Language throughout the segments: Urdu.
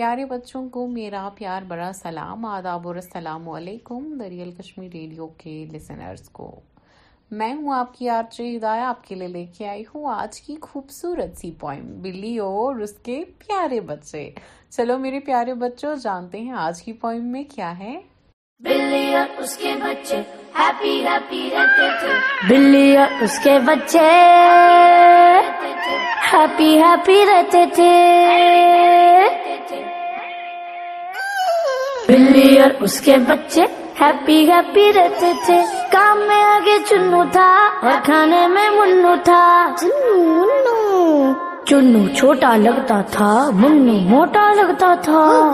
پیارے بچوں کو میرا پیار بڑا سلام آداب اور السلام علیکم دریال کشمیر ریڈیو کے لسنرز کو۔ میں ہوں آپ کی آرچ ہدایہ آپ کے لیے لے کے آئی ہوں آج کی خوبصورت سی پوائم بلی اور اس کے پیارے بچے۔ چلو میرے پیارے بچوں جانتے ہیں آج کی پوائم میں کیا ہے؟ بلی اور اس کے بچے ہیپی ہیپی رہتے تھے بلی اور اس کے بچے ہیپی ہیپی رہتے تھے بلی اور اس کے بچے ہیپی ہیپی رہتے تھے۔ کام میں آگے چنو تھا اور کھانے میں منو تھا۔ منو۔ چنو چھوٹا لگتا تھا، منو موٹا لگتا تھا۔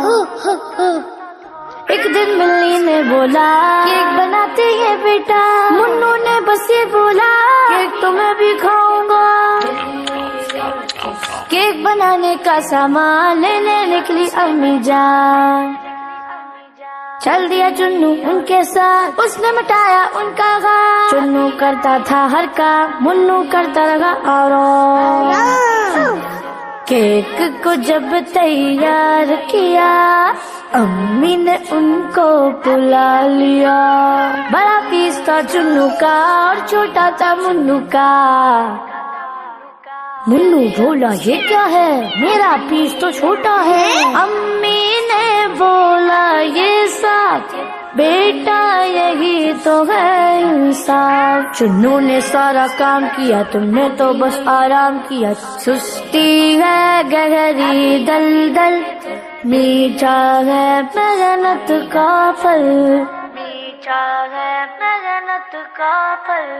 ایک دن ملنی نے بولا، کیک بناتے ہیں بیٹا۔ منو نے بس یہ بولا، کیک تو میں بھی کھاؤں گا۔ کیک بنانے کا سامان لینے نکلی امی جان۔ چل دیا چنو ان کے ساتھ۔ اس نے مٹایا ان کا غم چنو کرتا تھا ہر کام، منو کرتا رہا اور کیک کو جب تیار کیا، امی نے ان کو بلا لیا۔ بڑا پیس تھا چنو کا اور چھوٹا تھا منو کا۔ منو بولا، یہ کیا ہے؟ میرا پیس تو چھوٹا ہے۔ امی نے بولا، یہ بیٹا یہی تو ہے انصاف چنو نے سارا کام کیا تم نے تو بس آرام کیا سستی ہے گہری دل دل میٹھا ہے محنت کا پھل میٹھا ہے محنت کا پھل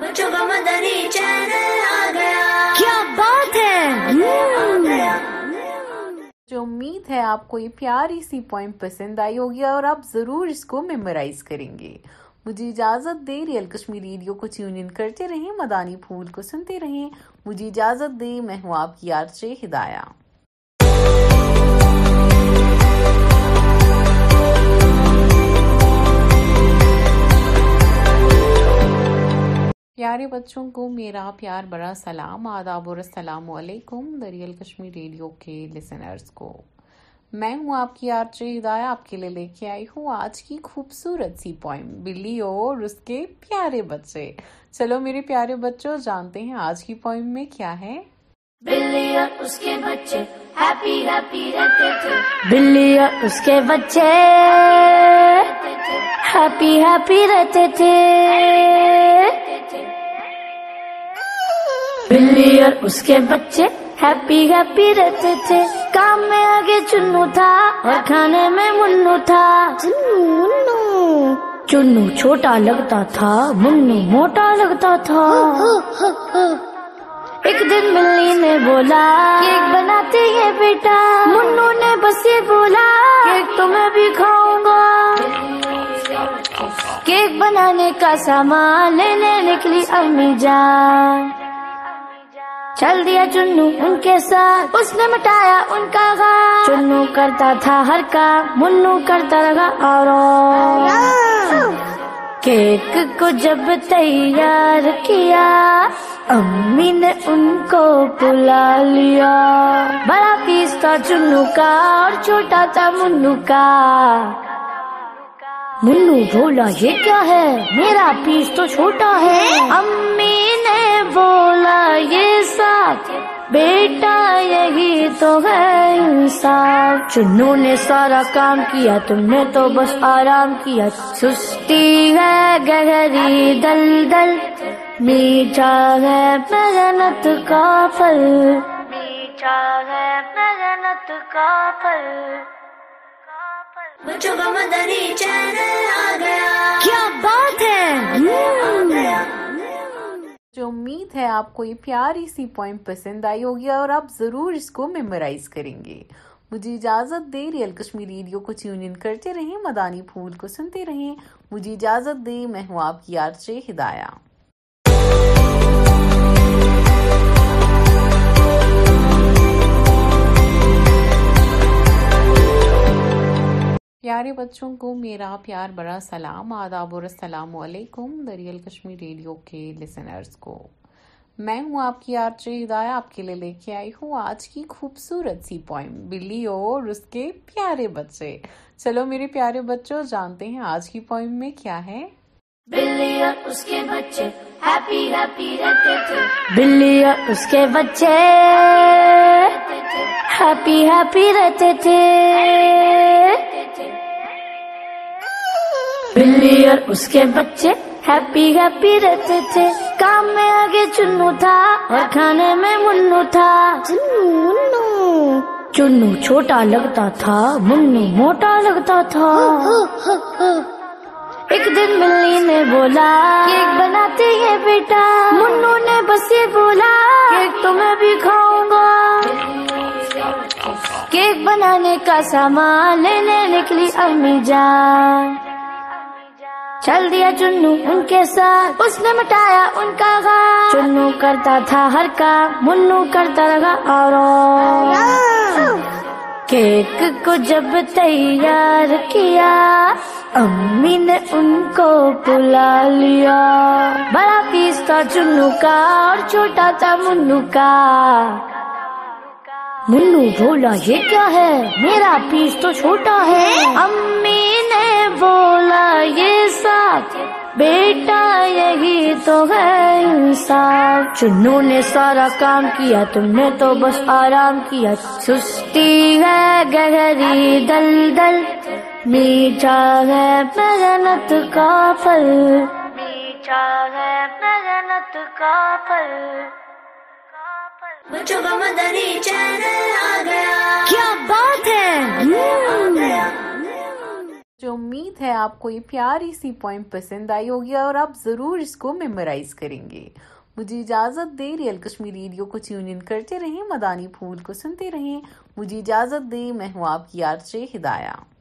بچوں کا مدنی چینل امید ہے آپ کو یہ پیاری سی پوائم پسند آئی ہوگی اور آپ ضرور اس کو میمورائز کریں گے۔ مجھے اجازت دے ریئل کشمیر ریڈیو کو ٹیون ان کرتے رہیں، مدانی پھول کو سنتے رہیں۔ مجھے اجازت دے میں ہوں آپ کی آرچے ہدایہ۔ پیارے بچوں کو میرا پیار بڑا سلام آداب اور السلام علیکم دریال کشمیر ریڈیو کے لسنرز کو۔ میں ہوں آپ کی آرچ ہدایہ آپ کے لیے لے کے آئی ہوں آج کی خوبصورت سی پوائم بلی اور اس کے پیارے بچے۔ چلو میرے پیارے بچوں جانتے ہیں آج کی پوائم میں کیا ہے؟ بلی اور اس کے بچے ہیپی ہیپی رہتے تھے۔ بلی اور اس کے بچے ہیپی ہیپی رہتے تھے۔ بلی اور اس کے بچے ہیپی ہیپی رہتے تھے کام میں آگے چنو تھا اور کھانے میں منو تھا چنو چھوٹا لگتا تھا منو موٹا لگتا تھا ایک دن ملنی نے بولا کیک بناتے ہیں بیٹا منو نے بس یہ بولا کیک تو میں بھی کھاؤں گا کیک بنانے کا سامان لینے نکلی امی جان چل دیا چنو ان کے ساتھ۔ اس نے مٹایا ان کا غم چنو کرتا تھا ہر کام، منو کرتا رہا اور کیک کو جب تیار کیا، امی نے ان کو بلا لیا۔ بڑا پیس تھا چنو کا اور چھوٹا تھا منو کا۔ منو بولا، یہ کیا ہے؟ میرا پیس تو چھوٹا ہے۔ امی بیٹا یہی تو ہے انصاف۔ چنو نے سارا کام کیا تم نے تو بس آرام کیا۔ سستی ہے گہری دل دل میٹھا ہے محنت کا پھل۔ میٹھا ہے محنت کا پھل۔ بچوں کا مدنی چینل آ گیا۔ کیا بات؟ امید ہے آپ کو یہ پیاری سی پوائم پسند آئی ہوگی اور آپ ضرور اس کو میمورائز کریں گے۔ مجھے اجازت دے ریئل کشمیر ریڈیو کو ٹیون ان کرتے رہیں، مدانی پھول کو سنتے رہیں۔ مجھے اجازت دے میں ہوں آپ کی آرچے ہدایہ۔ پیارے بچوں کو میرا پیار بڑا سلام آداب اور السلام علیکم دریال کشمیر ریڈیو کے لسنرز کو۔ میں ہوں آپ کی آرچے ہدایہ آپ کے لیے لے کے آئی ہوں آج کی خوبصورت سی پوائم بلی اور اس کے پیارے بچے۔ چلو میرے پیارے بچوں جانتے ہیں آج کی پوائم میں کیا ہے؟ بلی اور اس کے بچے ہیپی ہیپی رہتے تھے۔ بلی اور اس کے بچے ہیپی ہیپی رہتے تھے۔ بلی اور اس کے بچے ہیپی ہیپی رہتے تھے کام میں آگے چنو تھا اور کھانے میں منو تھا چنو چھوٹا لگتا تھا منو موٹا لگتا تھا ایک دن ملنی نے بولا کیک بناتے ہیں بیٹا منو نے بس یہ بولا کیک تو میں بھی کھاؤں گا کیک بنانے کا سامان لینے نکلی امی جان چل دیا چنو ان کے ساتھ۔ اس نے مٹایا ان کا غم چنو کرتا تھا ہر کام، منو کرتا رہا اور کیک کو جب تیار کیا، امی نے ان کو بلا لیا۔ بڑا پیس تھا چنو کا اور چھوٹا تھا منو کا۔ منو بولا، یہ کیا ہے؟ میرا پیس تو چھوٹا ہے۔ امی نے بولا یہ ساتھ بیٹا یہی تو ہے انصاف۔ چنو نے سارا کام کیا تم نے تو بس آرام کیا۔ سستی ہے گہری دل دل میٹھا ہے محنت کا پھل۔ میٹھا ہے محنت کا پھل۔ بچوں کا مدنی چینل آ گیا۔ کیا بات ہے؟ جو امید ہے آپ کو یہ پیاری سی پوائم پسند آئی ہوگی اور آپ ضرور اس کو میمورائز کریں گے۔ مجھے اجازت دے ریئل کشمیر ریڈیو کو ٹیون ان کرتے رہیں، مدانی پھول کو سنتے رہیں۔ مجھے اجازت دے میں ہوں آپ کی آرچے ہدایہ۔